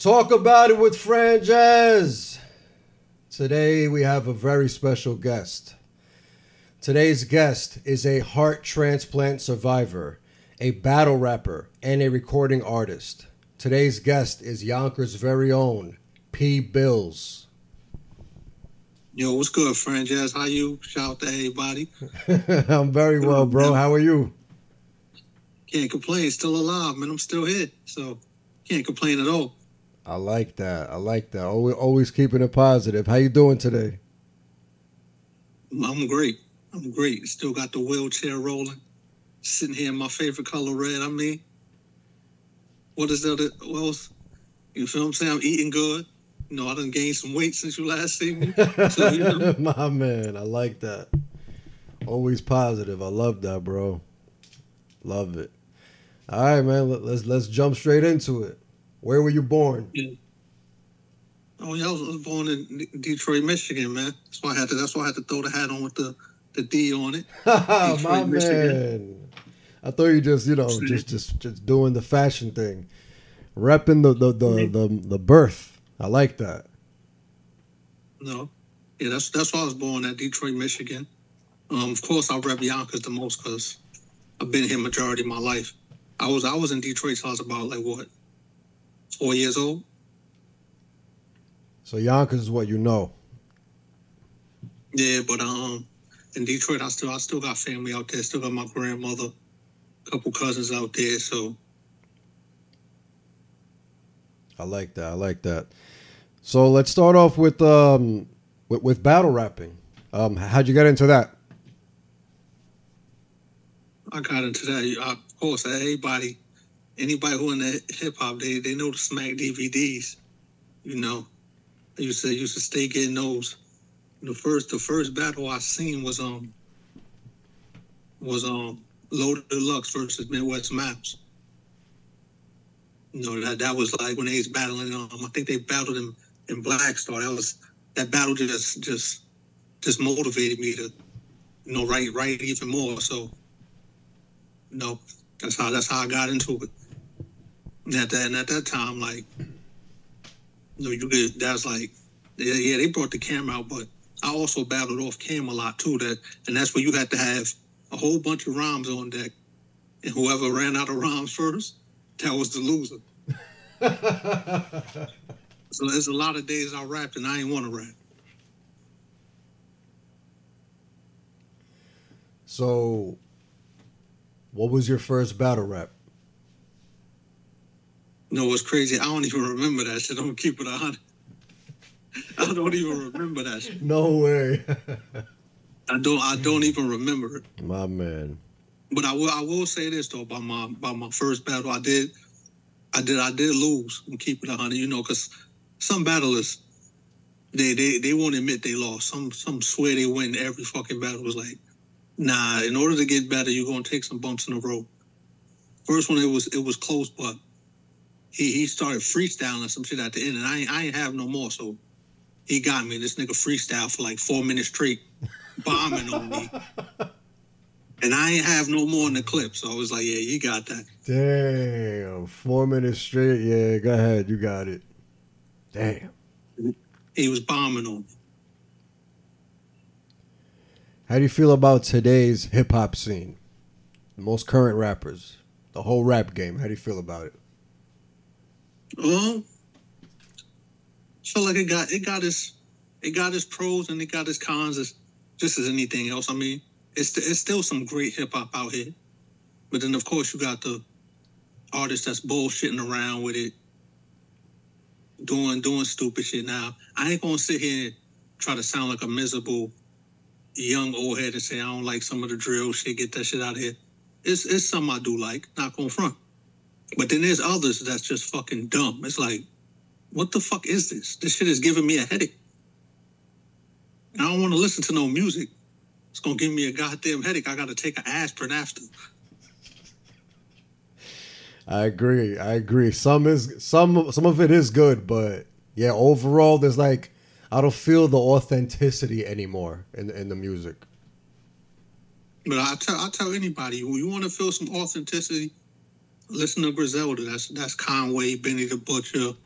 Talk about it with Franjez. Today we have a very special guest. Today's guest is a heart transplant survivor, a battle rapper, and a recording artist. Today's guest is Yonkers' very own P. Bills. Yo, what's good, Franjez? How you? Shout out to everybody. I'm very well, bro. How are you? Can't complain. Still alive, man. I'm still here, so can't complain at all. I like that. I like that. Always, always keeping it positive. How you doing today? I'm great. I'm great. Still got the wheelchair rolling. Sitting here in my favorite color, red. I mean, what is that? What else? You feel what I'm saying? I'm eating good. You know, I done gained some weight since you last seen me. So, you know, My man, I like that. Always positive. I love that, bro. Love it. All right, man. Let, let's let's jump straight into it. Where were you born? oh yeah, I was, I was born in Detroit, Michigan, man. That's why I had to. That's why I had to throw the hat on with the the D on it. My Detroit, man. I thought you just, you know, just just just doing the fashion thing. Repping the the the, the, the birth. I like that. No, yeah, that's that's why I was born at Detroit, Michigan. Um, of course, I rep Yonkers the most because I've been here majority of my life. I was I was in Detroit till I was about like what four years old. So Yonkers is what you know. Yeah, but um, in Detroit, I still I still got family out there. Still got my grandmother, a couple cousins out there. So I like that. I like that. So let's start off with um with, with battle rapping. Um, how'd you get into that? I got into that. I, of course, everybody, anybody who in the hip hop, they they know the Smack DVDs. You know, I used to used to stay getting those. The first the first battle I seen was um was um Loaded Deluxe versus Midwest Maps. You know that that was like when they was battling. Um, I think they battled in in Black Star. That was that battle just just just motivated me to you know write write even more. So you know that's how that's how I got into it. And at that and at that time, like you know, you could that's like yeah, yeah, they brought the camera out, but I also battled off cam a lot too. That and that's where you had to have a whole bunch of rhymes on deck, and whoever ran out of rhymes first, that was the loser. So there's a lot of days I rapped and I ain't want to rap. So, what was your first battle rap? Know what's crazy? I don't even remember that shit. I'm gonna keep it on. I don't even remember that shit. No way. I don't. I don't even remember it. My man. But I will. I will say this though about my about my first battle. I did. I did. I did lose. And keep it a hundred. You know, because some battlers, they they they won't admit they lost. Some some swear they win every fucking battle. It was like, nah. In order to get better, you're gonna take some bumps in the road. First one, it was it was close, but he he started freestyling some shit at the end, and I I ain't have no more. So he got me. This nigga freestyle for like four minutes straight, bombing on me. And I ain't have no more in the clip, so I was like, "Yeah, you got that." Damn. Four minutes straight. Yeah, go ahead. You got it. Damn. He was bombing on me. How do you feel about today's hip hop scene? The most current rappers, the whole rap game. How do you feel about it? Uh-huh. Well, feel like it got it got its it got its pros and it got its cons as just as anything else. I mean, it's it's still some great hip hop out here, but then of course you got the artists that's bullshitting around with it, doing doing stupid shit. Now I ain't gonna sit here and try to sound like a miserable young old head and say I don't like some of the drill shit. Get that shit out of here. It's it's something I do like. Not gonna front. But then there's others that's just fucking dumb. It's like, what the fuck is this? This shit is giving me a headache. And I don't want to listen to no music. It's gonna give me a goddamn headache. I gotta take an aspirin after. I agree. I agree. Some is some some of it is good, but yeah, overall there's like I don't feel the authenticity anymore in in the music. But I tell I tell anybody, you want to feel some authenticity, listen to Griselda. That's that's Conway, Benny the Butcher,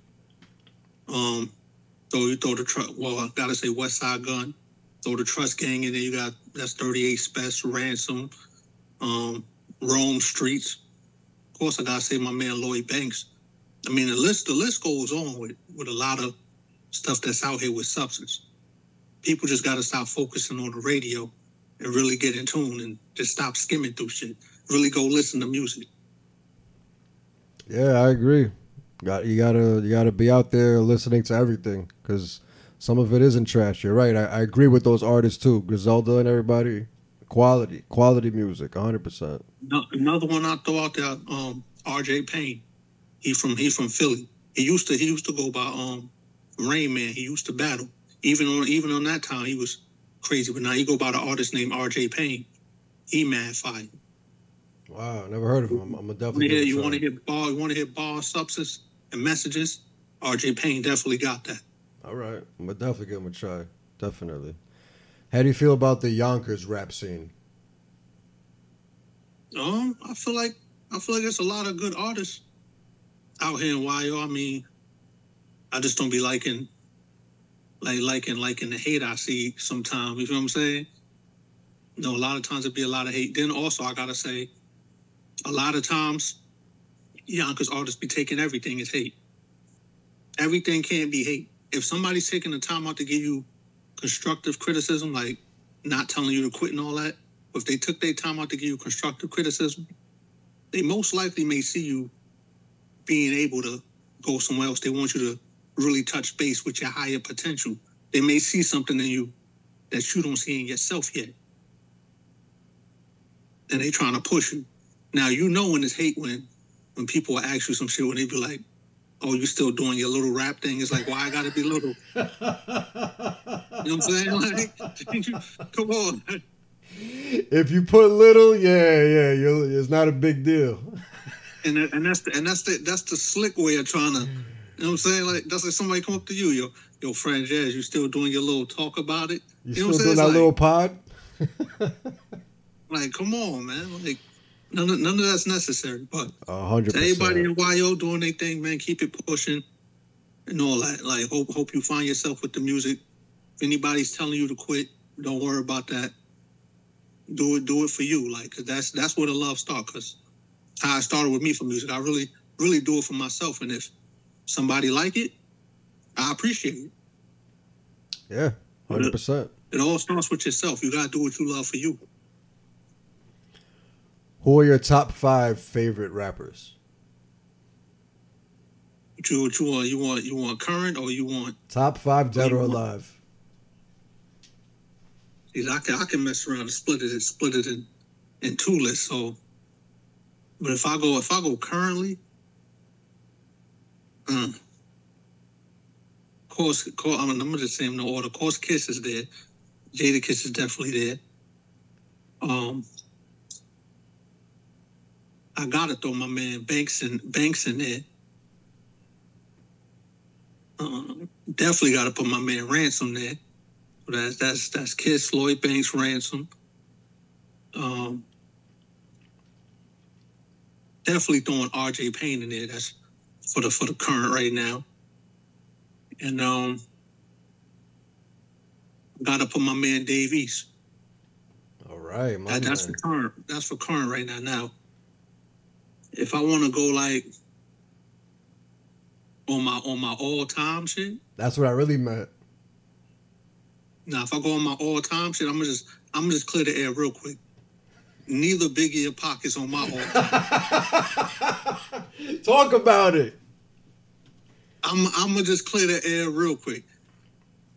Um, throw you throw the truck. Well, I gotta say Westside Gunn. Throw the Trust Gang in there. You got that's 38 Spesh Ransom. Um, Rome Streetz. Of course, I gotta say my man Lloyd Banks. I mean, the list the list goes on with with a lot of stuff that's out here with substance. People just gotta stop focusing on the radio and really get in tune and just stop skimming through shit. Really go listen to music. Yeah, I agree. Got you gotta you gotta be out there listening to everything because some of it isn't trash. You're right. I, I agree with those artists too, Griselda and everybody. Quality, quality music, 100. percent Another one I throw out there, um, R.J. Payne. He from he from Philly. He used to he used to go by um Reign Man. He used to battle. Even on even on that time he was crazy, but now he go by the artist named R.J. Payne. He mad fire. Wow, never heard of him. I'm, I'm gonna definitely. Yeah, you want to hit ball? You want to hit ball substance and messages? R.J. Payne definitely got that. All right, I'm gonna definitely give him a try. Definitely. How do you feel about the Yonkers rap scene? Um, I feel like I feel like there's a lot of good artists out here in YO. I mean, I just don't be liking like liking liking the hate I see sometimes. You know what I'm saying? You know, a lot of times it'd be a lot of hate. Then also I gotta say, a lot of times Yonkers artists be taking everything as hate. Everything can't be hate. If somebody's taking the time out to give you constructive criticism, like not telling you to quit and all that, if they took their time out to give you constructive criticism, they most likely may see you being able to go somewhere else. They want you to really touch base with your higher potential. They may see something in you that you don't see in yourself yet. And they trying to push you. Now you know when it's hate when when people ask you some shit when they be like, oh, you still doing your little rap thing. It's like, why I gotta be little? you know what I'm saying? Like, come on. If you put little, yeah, yeah, it's not a big deal. And and that's the, and that's the that's the slick way of trying to, you know what I'm saying? Like that's like somebody come up to you, your your friend Jazz, you still doing your little talk about it? You, you know still doing that like, little pod? like, come on, man. Like none of, none of that's necessary. But hundred everybody in YO doing their thing, man, keep it pushing and all that. Like hope hope you find yourself with the music. If anybody's telling you to quit, don't worry about that. Do it, do it for you. Like cause that's that's where the love starts. Cause how it started with me for music. I really, really do it for myself. And if somebody like it, I appreciate it. Yeah, hundred percent. It all starts with yourself. You gotta do what you love for you. Who are your top five favorite rappers? What you, what you want? You want you want current or you want top five dead or alive? See, I can I can mess around and split it and split it in in two lists. So, but if I go if I go currently, um, course, course I'm, I'm gonna just say in no order. Course, Kiss is there. Jadakiss is definitely there. Um, I gotta throw my man Banks in Banks in there. Uh, definitely gotta put my man Ransom there. That's that's that's Kiss Lloyd Banks Ransom. Um, definitely throwing R.J. Payne in there. That's for the for the current right now. And um, gotta put my man Dave East. All right, that, that's for current. That's for current right now. Now if I want to go like on my on my all time shit. That's what I really meant. Now, if I go on my all time shit, I'm gonna just I'm gonna just clear the air real quick. Neither Biggie or is on my all. Talk about it. I'm I'm gonna just clear the air real quick.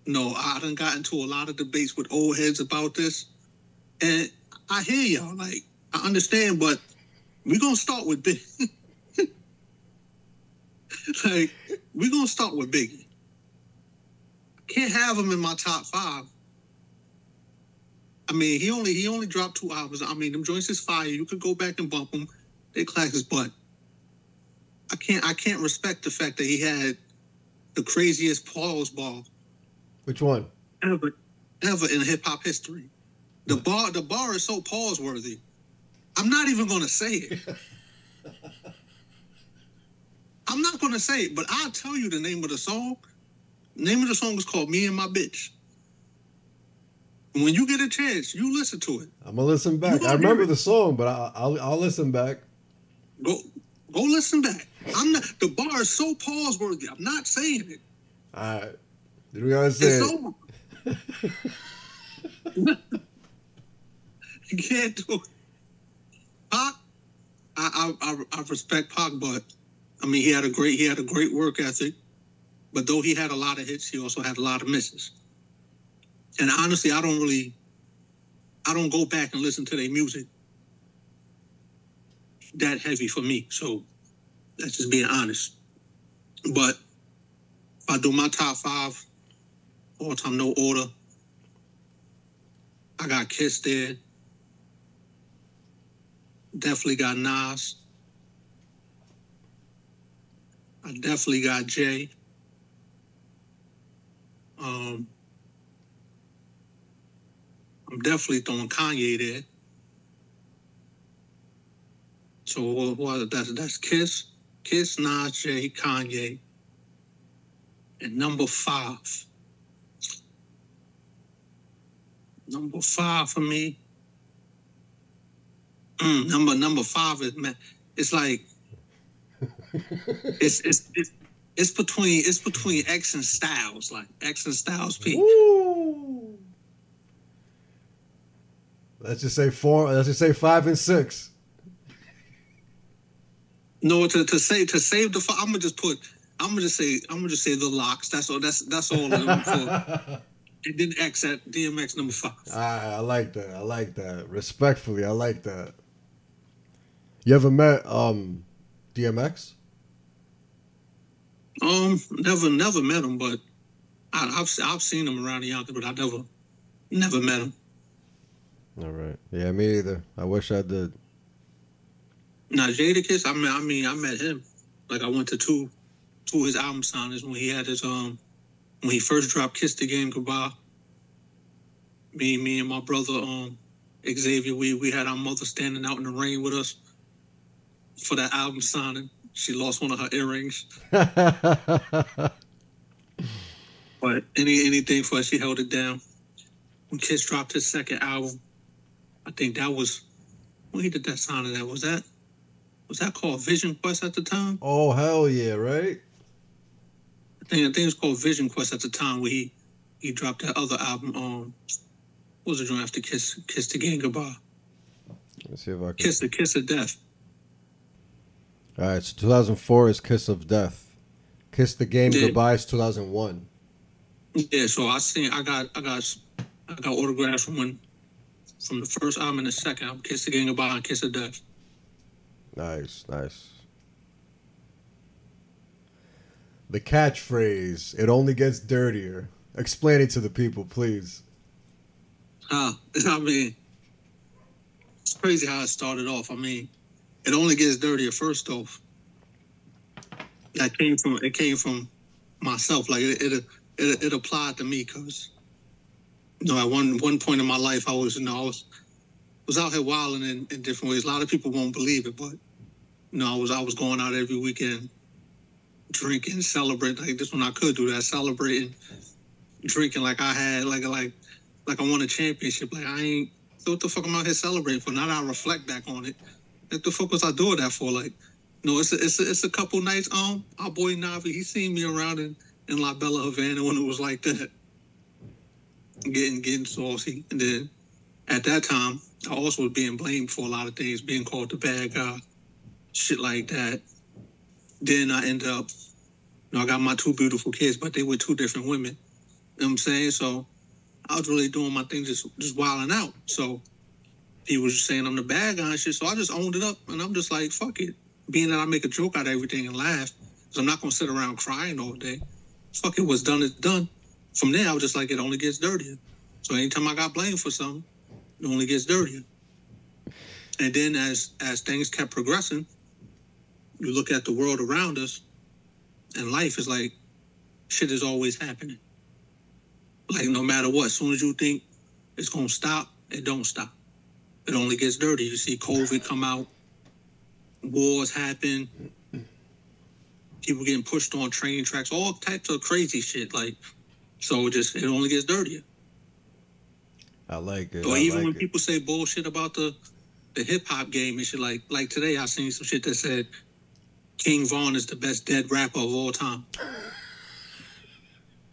No, I done got into a lot of debates with old heads about this, and I hear y'all. Like I understand, but we're gonna start with Big. like we're gonna start with Biggie. Can't have him in my top five. I mean, he only he only dropped two albums. I mean, them joints is fire. You could go back and bump them. They class his butt. I can't I can't respect the fact that he had the craziest pause ball. Which one? Ever ever in hip hop history. The bar the bar is so pause worthy I'm not even going to say it. I'm not going to say it, but I'll tell you the name of the song. The name of the song is called "Me and My Bitch." When you get a chance, you listen to it. I'm gonna listen back. I remember the song, but I, I'll I'll listen back. Go, go listen back. I'm not. The bar is so pause worthy. I'm not saying it. All right. Did we gotta say? It's it? over. you can't do it. Pac, I, I Respect Pac, but I mean he had a great he had a great work ethic. But though he had a lot of hits, he also had a lot of misses. And honestly, I don't really I don't go back and listen to their music that heavy for me. So that's just being honest. But if I do my top five, all time no order. I got Kiss there. Definitely got Nas. I definitely got Jay. Um, I'm definitely throwing Kanye there. So what, that's that's Kiss, Kiss, Nas, Jay, Kanye, and number five. Number five for me. Mm, number number five is man. It's like it's it's it's it's between it's between X and Styles, like X and Styles P. Woo! Let's just say four. Let's just say five and six. No, to, to say to save the. I'm gonna just put. I'm gonna just say. I'm gonna just say the LOX. That's all. That's that's all. them for- and then X at DMX number five. I, I like that. I like that. Respectfully, I like that. You ever met um DMX? Um, never never met him, but I, I've I've seen him around the Yonkers, but I never never met him. All right. Yeah, me either. I wish I did. Now Jadakiss, I mean, I mean, I met him. Like I went to two, two of his album signings when he had his um, when he first dropped "Kiss the Game Goodbye." Me, me and my brother um, Xavier, we we had our mother standing out in the rain with us for that album signing. She lost one of her earrings, but any anything for her, she held it down. When Kiss dropped his second album, I think that was when he did that signing. That was that was that called Vision Quest at the time? oh hell yeah! Right. I think I think it was called Vision Quest at the time where he he dropped that other album. Um, what was it joint after Kiss Kiss the Game Goodbye? Let's see if I can. Kiss the Kiss of Death. All right. So 2004 is Kiss of Death. Kiss the Game Yeah. Goodbye is 2001. Yeah, so I seen I got I got I got autographs from when from the first album and the second album, Kiss the Game Goodbye and Kiss of Death. Nice, nice. The catchphrase, it only gets dirtier. Explain it to the people, please. Uh, I mean, it's crazy how it started off. I mean, it only gets dirtier first off. That came from it came from myself. Like it it it, it applied to me because you know at one one point in my life I was you know I was was out here wilding in, in different ways. A lot of people won't believe it, but you know I was I was going out every weekend, drinking, celebrating. Like this when I could do that, celebrating, drinking like I had like like like I won a championship. Like I ain't so what the fuck I'm out here celebrating for? Now that I reflect back on it, what the fuck was I doing that for? Like, no, it's a, it's a, it's a couple nights. Um, our boy Navi, he seen me around in in La Bella Havana when it was like that, getting getting saucy, and then at that time I also was being blamed for a lot of things, being called the bad guy, shit like that. Then I end up, you know, I got my two beautiful kids, but they were two different women. You know what I'm saying? So I was really doing my thing, just just wilding out. So he was just saying I'm the bad guy and shit. So I just owned it up, and I'm just like, fuck it. Being that I make a joke out of everything and laugh, because I'm not gonna sit around crying all day. Fuck it, what's done is done. From there, I was just like, it only gets dirtier. So anytime I got blamed for something, it only gets dirtier. And then as as things kept progressing, you look at the world around us, and life is like, shit is always happening. Like no matter what, as soon as you think it's gonna stop, it don't stop. It only gets dirty. You see COVID come out, wars happen, people getting pushed on train tracks, all types of crazy shit. Like, so it just it only gets dirtier. I like it. Or I even like when it. people say bullshit about the the hip hop game and shit, like like today I seen some shit that said King Von is the best dead rapper of all time.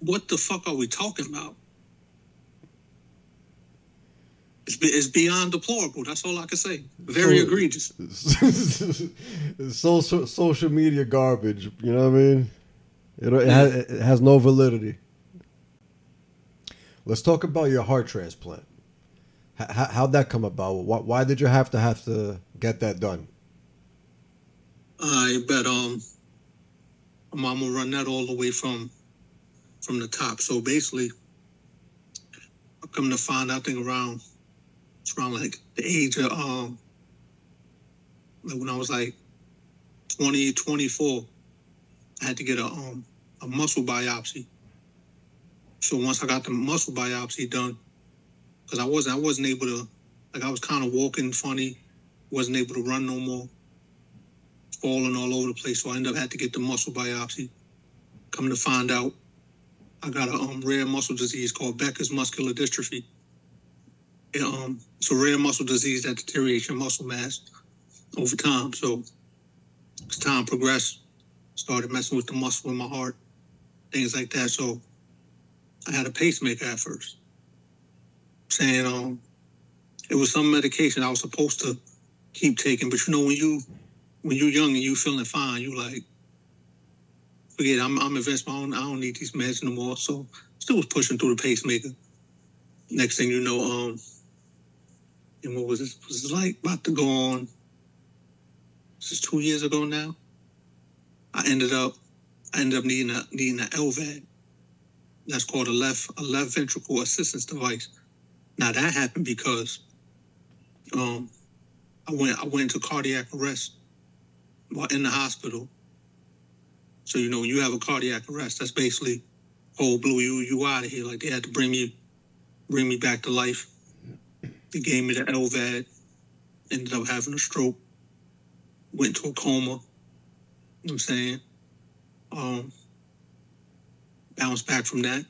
What the fuck are we talking about? It's, it's beyond deplorable. That's all I can say. Very So- egregious. Social social media garbage. You know what I mean? It, it, has, it has no validity. Let's talk about your heart transplant. H- h- how'd that come about? Why, why did you have to have to get that done? I bet um I'm gonna run that all the way from from the top. So basically, I come to find out, I think around it's around like the age of um like when I was like 20, 24, I had to get a um a muscle biopsy. So once I got the muscle biopsy done, because I wasn't I wasn't able to like I was kind of walking funny, wasn't able to run no more falling all over the place. So I ended up had to get the muscle biopsy. Come to find out, I got a um, rare muscle disease called Becker's muscular dystrophy. It, um, it's a rare muscle disease that deteriorates your muscle mass over time. So as time progressed, started messing with the muscle in my heart, things like that. So I had a pacemaker at first, saying um, it was some medication I was supposed to keep taking. But you know when you when you're young and you're feeling fine, you like, forget. I'm I'm advanced. I don't, I don't need these meds no more. So still was pushing through the pacemaker. Next thing you know, um, and what was this? Was like about to go on? This is two years ago now. I ended up, I ended up needing a needing an LVAD. That's called a left a left ventricle assistance device. Now that happened because, um, I went I went into cardiac arrest while in the hospital. So you know when you have a cardiac arrest, that's basically oh blew you you out of here. Like they had to bring me bring me back to life. They gave me the LVAD, ended up having a stroke, went to a coma. You know what I'm saying? Um bounced back from that.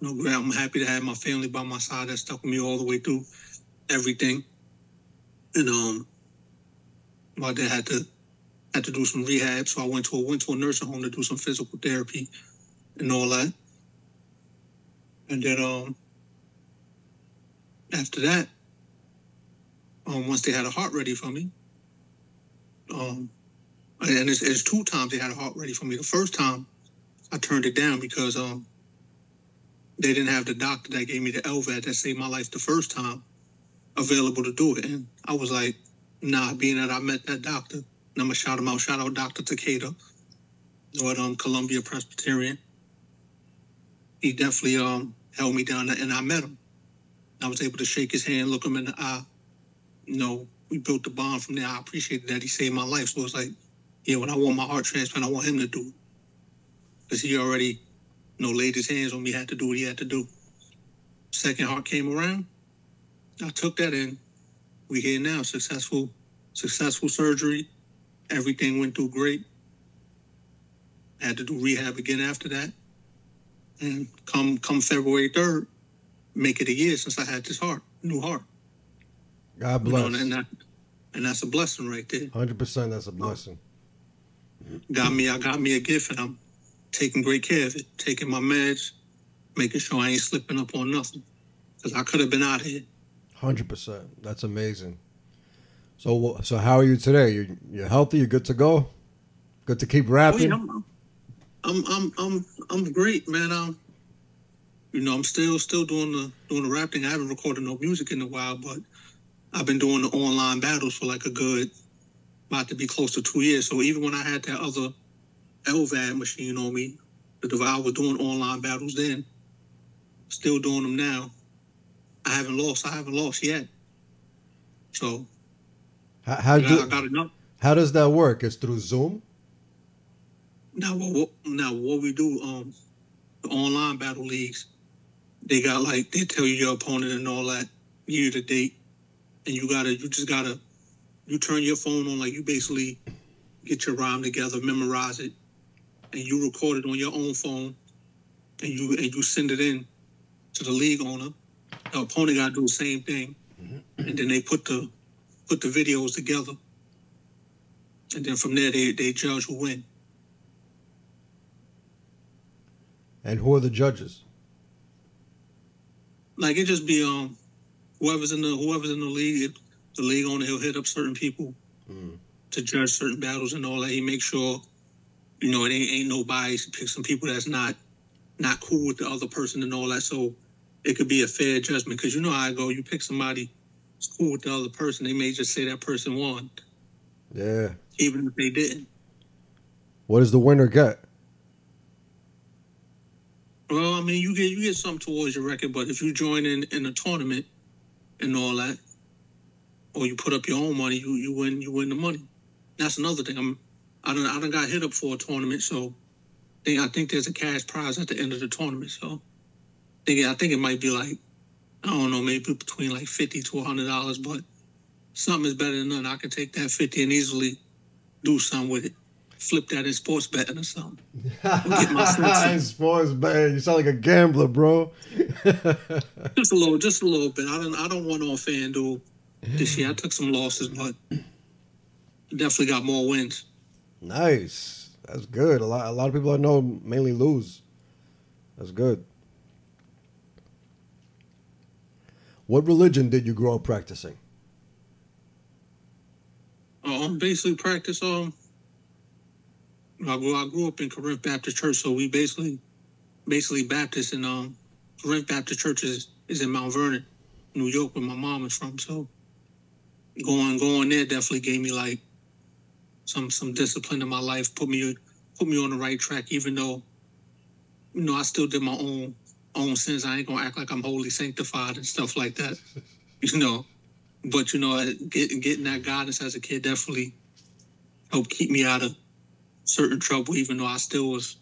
Know, I'm happy to have my family by my side that stuck with me all the way through everything. And um my dad had to had to do some rehab, so I went to a went to a nursing home to do some physical therapy and all that. And then um after that, um once they had a heart ready for me, um and it's, it's two times they had a heart ready for me. The first time I turned it down because um they didn't have the doctor that gave me the LVAD that saved my life the first time available to do it. And I was like, nah, being that I met that doctor, and I'm gonna shout him out, shout out Dr. Takeda, at um Columbia Presbyterian. He definitely um held me down and I met him. I was able to shake his hand, look him in the eye. You know, we built the bond from there. I appreciated that he saved my life. So it's like, yeah, when I want my heart transplant, I want him to do it. Because he already, you know, laid his hands on me, had to do what he had to do. Second heart came around. I took that in. We here now, successful, successful surgery. Everything went through great. Had to do rehab again after that. And come come February third, make it a year since I had this heart, new heart. God You know, bless. and that, and that's a blessing right there. Hundred percent. That's a blessing. Got me, I got me a gift, and I'm taking great care of it. Taking my meds, making sure I ain't slipping up on nothing, because I could have been out here. Hundred percent. That's amazing. So, so how are you today? You you're healthy. You're good to go. Good to keep Oh rapping. yeah, I'm, I'm, I'm, I'm, I'm great, man. Um, you know, I'm still, still doing the doing the rap thing. I haven't recorded no music in a while, but I've been doing the online battles for like a good, about to be close to two years. So even when I had that other LVAD machine on me, the I was doing online battles then, still doing them now. I haven't lost. I haven't lost yet. So How, how, got, I do, got enough. how does that work? It's through Zoom. Now, what, what, now what we do, um, the online battle leagues, they got like they tell you your opponent and all that year to date, and you gotta, you just gotta, you turn your phone on like you basically get your rhyme together, memorize it, and you record it on your own phone, and you and you send it in to the league owner, the opponent got to do the same thing, and then they put the put the videos together, and then from there they they judge who win. And who are the judges? Like it just be um whoever's in the whoever's in the league, the league owner he'll hit up certain people Mm. to judge certain battles and all that. He makes sure, you know, it ain't, ain't no bias. He picks some people that's not not cool with the other person and all that. So it could be a fair judgment because you know how I go. You pick somebody that's cool with the other person, they may just say that person won, Yeah. even if they didn't. What does the winner get? Well, I mean, you get you get something towards your record, but if you join in in a tournament and all that, or you put up your own money, you you win you win the money. That's another thing. I'm I don't I don't got hit up for a tournament, so think I think there's a cash prize at the end of the tournament. So I think I think it might be like I don't know, maybe between like fifty to hundred dollars, but something is better than none. I can take that fifty and easily do something with it. Flip that in sports betting or something. Get my sense. In sports betting, you sound like a gambler, bro. Just a little, just a little bit. I don't, I don't want on FanDuel this year. I took some losses, but definitely got more wins. nice. That's good. A lot, a lot of people I know mainly lose. That's good. What religion did you grow up practicing? Um, basically practice. Um, I grew, I grew up in Corinth Baptist Church, so we basically, basically Baptist, and um, Corinth Baptist Church is, is in Mount Vernon, New York, where my mom is from. So going, going there definitely gave me like some, some discipline in my life. Put me, put me on the right track, even though, you know, I still did my own, own sins. I ain't gonna act like I'm wholly sanctified and stuff like that, you know. But you know, getting getting that guidance as a kid definitely helped keep me out of certain trouble, even though I still was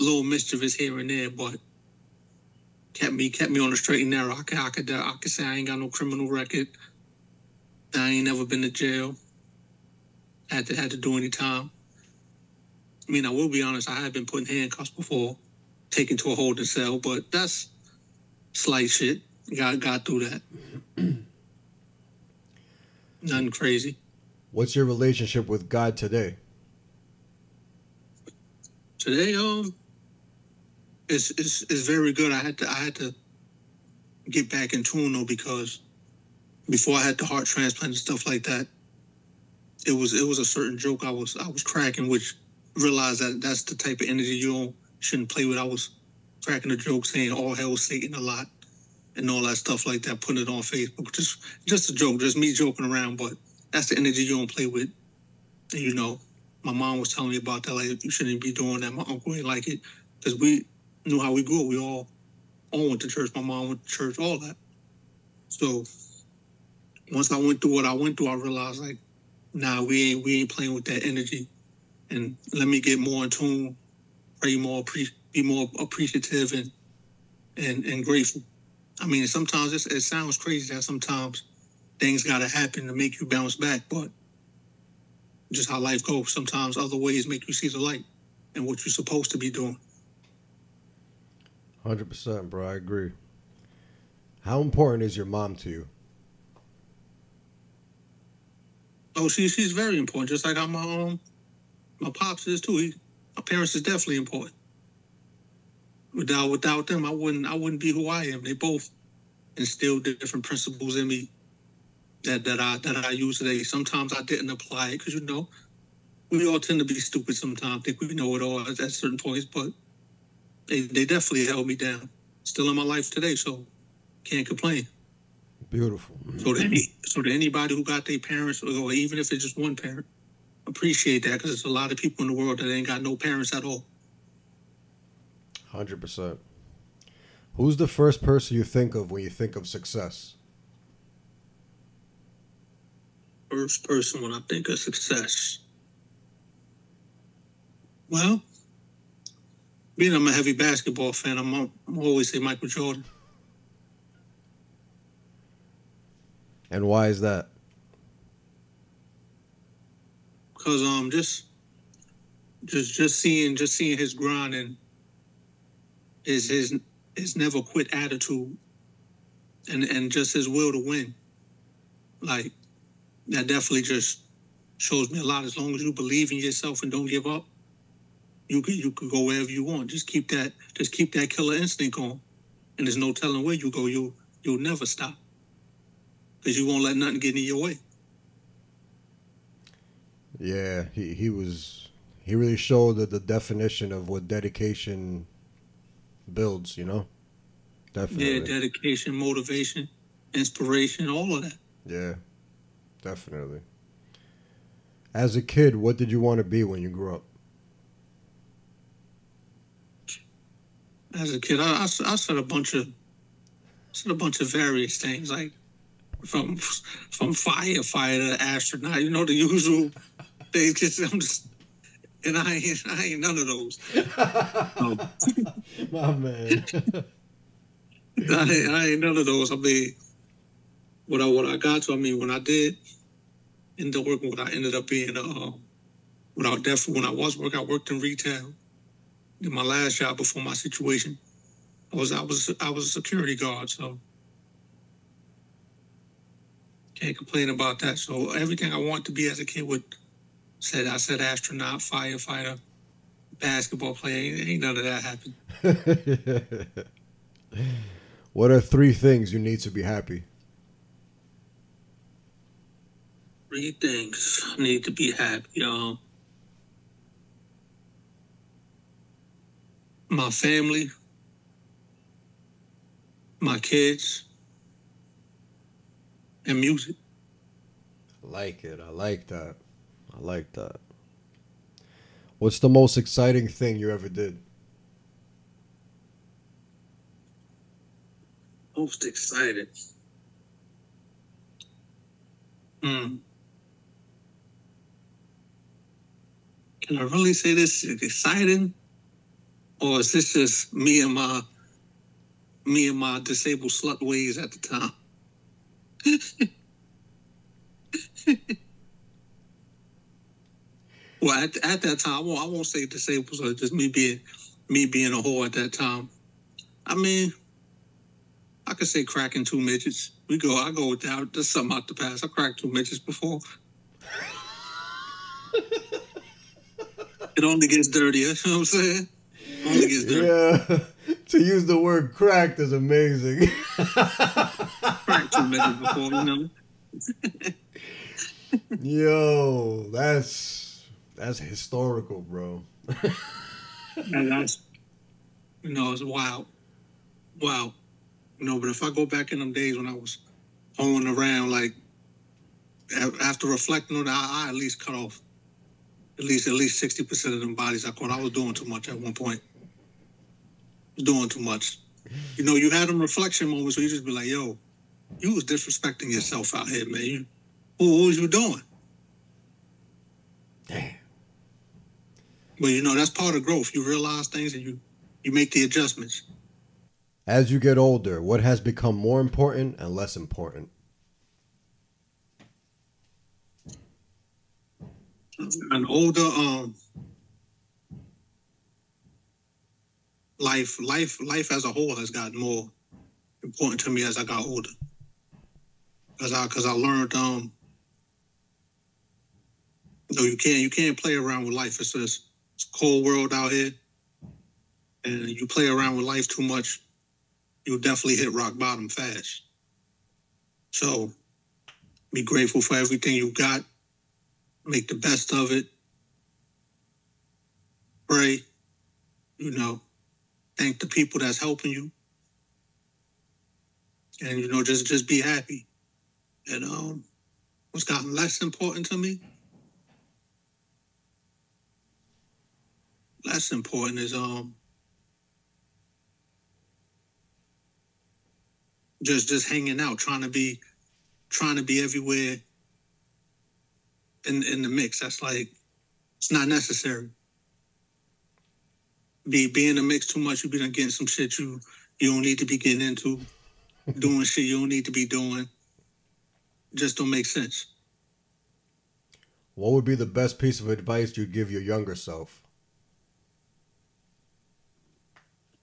a little mischievous here and there, but kept me kept me on the straight and narrow. I could I could uh, I could say I ain't got no criminal record. I ain't never been to jail. Had to had to do any time. I mean, I will be honest. I have been put in handcuffs before, taken to a holding cell, but that's slight shit. Got got through that. Nothing crazy. What's your relationship with God today? Today, um, it's it's it's very good. I had to I had to get back in tune though because before I had the heart transplant and stuff like that, it was it was a certain joke I was I was cracking, which realized that that's the type of energy you don't shouldn't play with. I was cracking a joke saying all hell Satan a lot and all that stuff like that, putting it on Facebook. Just just a joke, just me joking around, but that's the energy you don't play with. You know, my mom was telling me about that, like you shouldn't be doing that. My uncle ain't like it because we knew how we grew up. We all all went to church. My mom went to church, all that. So once I went through what I went through, I realized like, nah, we ain't we ain't playing with that energy. And let me get more in tune, pray more, be more appreciative and and and grateful. I mean, sometimes it sounds crazy that sometimes things got to happen to make you bounce back, but just how life goes. Sometimes other ways make you see the light and what you're supposed to be doing. Hundred percent, bro. I agree. How important is your mom to you? Oh, she she's very important, just like how my um my pops is too. He, my parents is definitely important. Without without them, I wouldn't I wouldn't be who I am. They both instilled different principles in me that that I that I use today. Sometimes I didn't apply it because you know we all tend to be stupid sometimes. Think we know it all at, at certain points, but they they definitely held me down. Still in my life today, so can't complain. Beautiful. So to any, so to anybody who got their parents, or even if it's just one parent, appreciate that because there's a lot of people in the world that ain't got no parents at all. Hundred percent. Who's the first person you think of when you think of success? First person when I think of success. Well, being I'm a heavy basketball fan, I'm, I'm always say Michael Jordan. And why is that? because um just just just seeing just seeing his grind and his his his never quit attitude and and just his will to win. Like that definitely just shows me a lot. As long as you believe in yourself and don't give up, you could you could go wherever you want. Just keep that just keep that killer instinct on, and there's no telling where you go. You you'll never stop because you won't let nothing get in your way. Yeah, he he was he really showed the, the definition of what dedication builds. You know, definitely. Yeah, dedication, motivation, inspiration, all of that. Yeah, definitely. As a kid, what did you want to be when you grew up? As a kid, I, I, I said a bunch of said a bunch of various things like from from firefighter, astronaut, you know the usual things. I'm just and I ain't I ain't none of those. My man. I ain't, I ain't none of those. I mean, what I what I got to. I mean, when I did end up working, what I ended up being, uh, what I definitely when I was working, I worked in retail. In my last job before my situation, I was I was I was a security guard, so can't complain about that. So everything I want to be as a kid would said I said astronaut, firefighter, basketball player. Ain't, ain't none of that happened. what are three things you need to be happy? Three things I need to be happy. y'all. my family, my kids, and music. I like it. I like that. I like that. What's the most exciting thing you ever did? Most excited. Hmm. Can I really say this is exciting? Or is this just me and my me and my disabled slut ways at the time? well, at, at that time, I won't, I won't say disabled, so just me being me being a whore at that time. I mean, I could say cracking two midgets. We go, I go with that. That's something out the past. I cracked two midgets before. It only gets dirtier. You know what I'm saying? Only gets dirtier. Yeah. to use the word cracked is amazing. cracked two midgets before, you know. Yo, that's that's historical, bro. and that's you know, it's wild. Wow. You know, but if I go back in them days when I was hoeing around, like after reflecting on that, I, I at least cut off at least at least sixty percent of them bodies I caught. I was doing too much at one point. Doing too much. You know, you had them reflection moments where you just be like, "Yo, you was disrespecting yourself out here, man. You, what was you doing?" Damn. But you know, that's part of growth. You realize things and you you make the adjustments. As you get older, what has become more important and less important? An older um life life life as a whole has gotten more important to me as I got older. Cause I cause I learned um no, you can't. You can't play around with life. It's just it's a cold world out here, and you play around with life too much, you'll definitely hit rock bottom fast. So, be grateful for everything you got. Make the best of it. Pray. You know, thank the people that's helping you, and you know, just just be happy. And um, what's gotten less important to me less important is um just just hanging out, trying to be trying to be everywhere in in the mix. That's like it's not necessary. Be be in the mix too much, you be done getting some shit you you don't need to be getting into, doing shit you don't need to be doing. Just don't make sense. What would be the best piece of advice you'd give your younger self?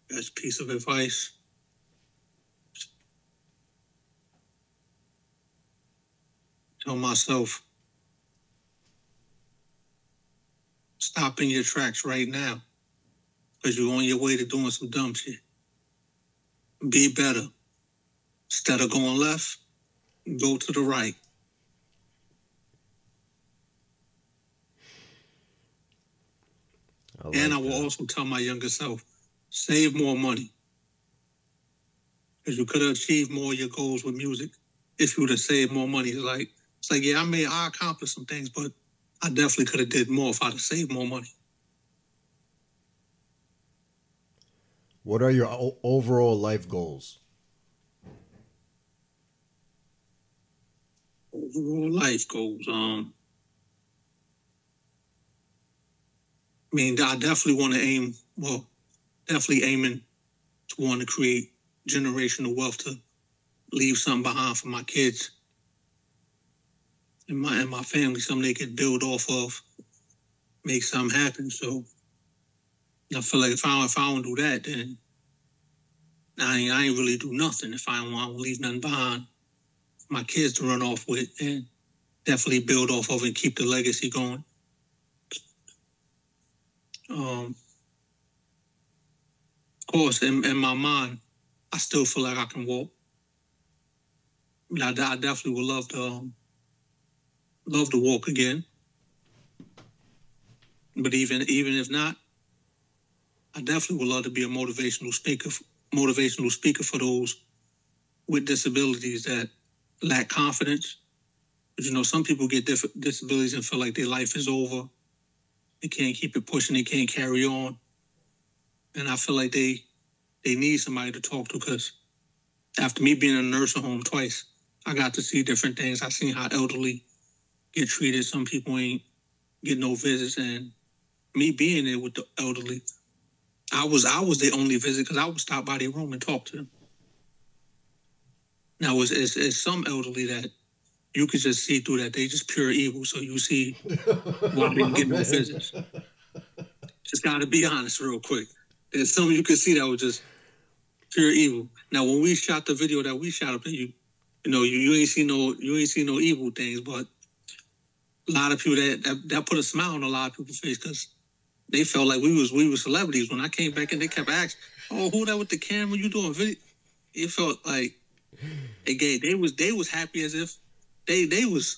Best piece of advice. Tell myself stop in your tracks right now because you're on your way to doing some dumb shit. Be better. Instead of going left, go to the right. I like and I will that. also tell my younger self, save more money. Because you could have achieved more of your goals with music if you would have saved more money. It's like, it's like, yeah, I may I accomplished some things, but I definitely could have did more if I'd have saved more money. What are your o- overall life goals? Overall life goals. Um, I mean, I definitely want to aim. Well, definitely aiming to want to create generational wealth to leave something behind for my kids and my and my family, something they could build off of, make something happen. So I feel like if I if I don't do that, then I ain't, I ain't really do nothing. If I don't leave nothing behind for my kids to run off with and definitely build off of and keep the legacy going. Um, of course, in, in my mind, I still feel like I can walk. I, I, I definitely would love to um, love to walk again. But even even if not, I definitely would love to be a motivational speaker motivational speaker for those with disabilities that lack confidence. But you know, some people get diff- disabilities and feel like their life is over. They can't keep it pushing. They can't carry on. And I feel like they they need somebody to talk to because after me being in a nursing home twice, I got to see different things. I seen how elderly get treated. Some people ain't get no visits, and me being there with the elderly, I was I was the only visit because I would stop by their room and talk to them. Now, it's, it's, it's some elderly that you could just see through that they just pure evil. So you see why they didn't get no visits. Just got to be honest, real quick. There's some you could see that was just pure evil. Now, when we shot the video that we shot up there, you, you know, you, you ain't see no, you ain't see no evil things, but a lot of people that that, that put a smile on a lot of people's face because they felt like we was we were celebrities. When I came back and they kept asking, "Oh, who that with the camera? You doing video?" It felt like again they was they was happy as if they they was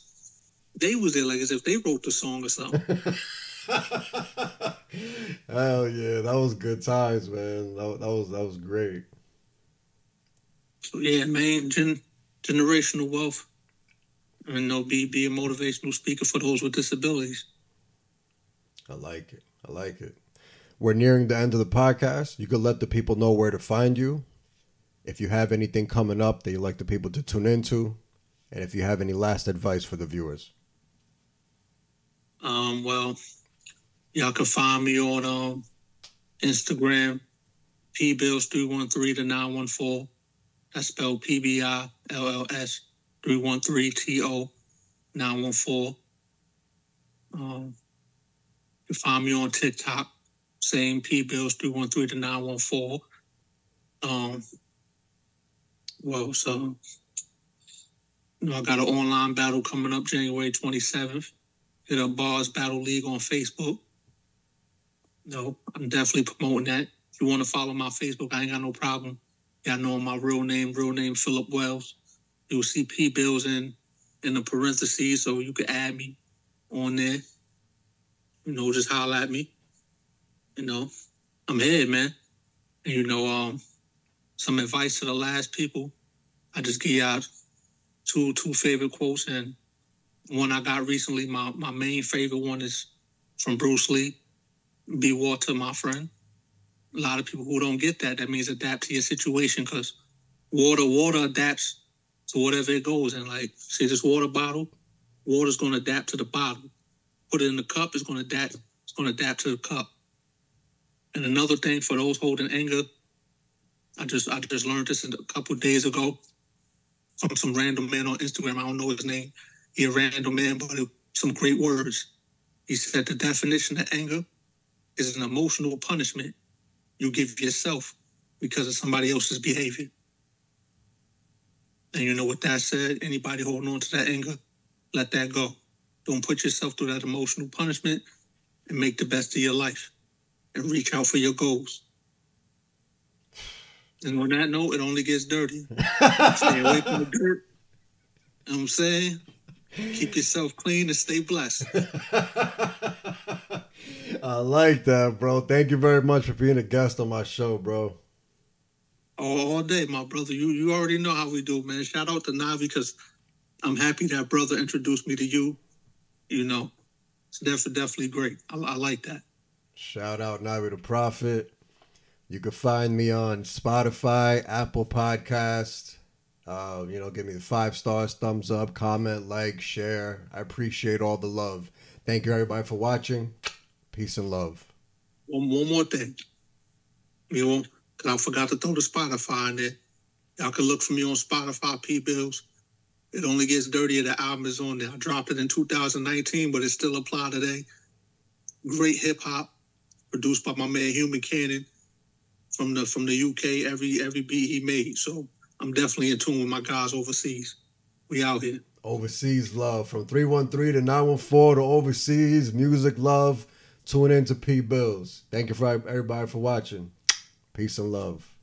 they was there like as if they wrote the song or something. Hell yeah, that was good times, man. That, that was that was great. So yeah, man, gen, generational wealth. And know, be be a motivational speaker for those with disabilities. I like it. I like it. We're nearing the end of the podcast. You could let the people know where to find you. If you have anything coming up that you'd like the people to tune into, and if you have any last advice for the viewers. Um, well, y'all can find me on um, Instagram, pbills313 to 914. That's spelled P B I L L S 313 T O 914. Um, you find me on TikTok, same P Bills 313 to 914. Um, well, so, you know, I got an online battle coming up January 27th hit up Bars Battle League on Facebook. No, I'm definitely promoting that. If you want to follow my Facebook, I ain't got no problem. Y'all know my real name, real name Philip Wells. You'll see P bills in in the parentheses, so you can add me on there. You know, just holler at me. You know, I'm here, man. And you know, um, some advice to the last people. I just give y'all two two favorite quotes and one I got recently, my, my main favorite one is from Bruce Lee. Be water, my friend. A lot of people who don't get that, that means adapt to your situation because water, water adapts to whatever it goes. And like, see this water bottle, water's going to adapt to the bottle. Put it in the cup, it's going to adapt. It's going to adapt to the cup. And another thing for those holding anger, I just I just learned this a couple days ago from some random man on Instagram. I don't know his name he a random man, but it- some great words. He said the definition of anger is an emotional punishment you give yourself because of somebody else's behavior. And you know what that said? Anybody holding on to that anger, let that go. Don't put yourself through that emotional punishment and make the best of your life and reach out for your goals. And on that note, it only gets dirty. stay away from the dirt. You know what I'm saying? Keep yourself clean and stay blessed. I like that, bro. Thank you very much for being a guest on my show, bro. All, all day, my brother. You you already know how we do, man. Shout out to Navi because I'm happy that brother introduced me to you. You know, it's definitely definitely great. I, I like that. Shout out Navi the Prophet. You can find me on Spotify, Apple Podcast. Uh, you know, give me the five stars, thumbs up, comment, like, share. I appreciate all the love. Thank you, everybody, for watching. Peace and love. One, one more thing. You know, 'cause I forgot to throw the Spotify in there. Y'all can look for me on Spotify, P Bills. It only gets dirtier. The album is on there. I dropped it in 2019, but it still applied today. Great hip hop, produced by my man Human Cannon from the from the UK. Every every beat he made. So I'm definitely in tune with my guys overseas. We out here. Overseas love from 313 to 914 to overseas music love. Tune in to P Bills. Thank you for everybody for watching. Peace and love.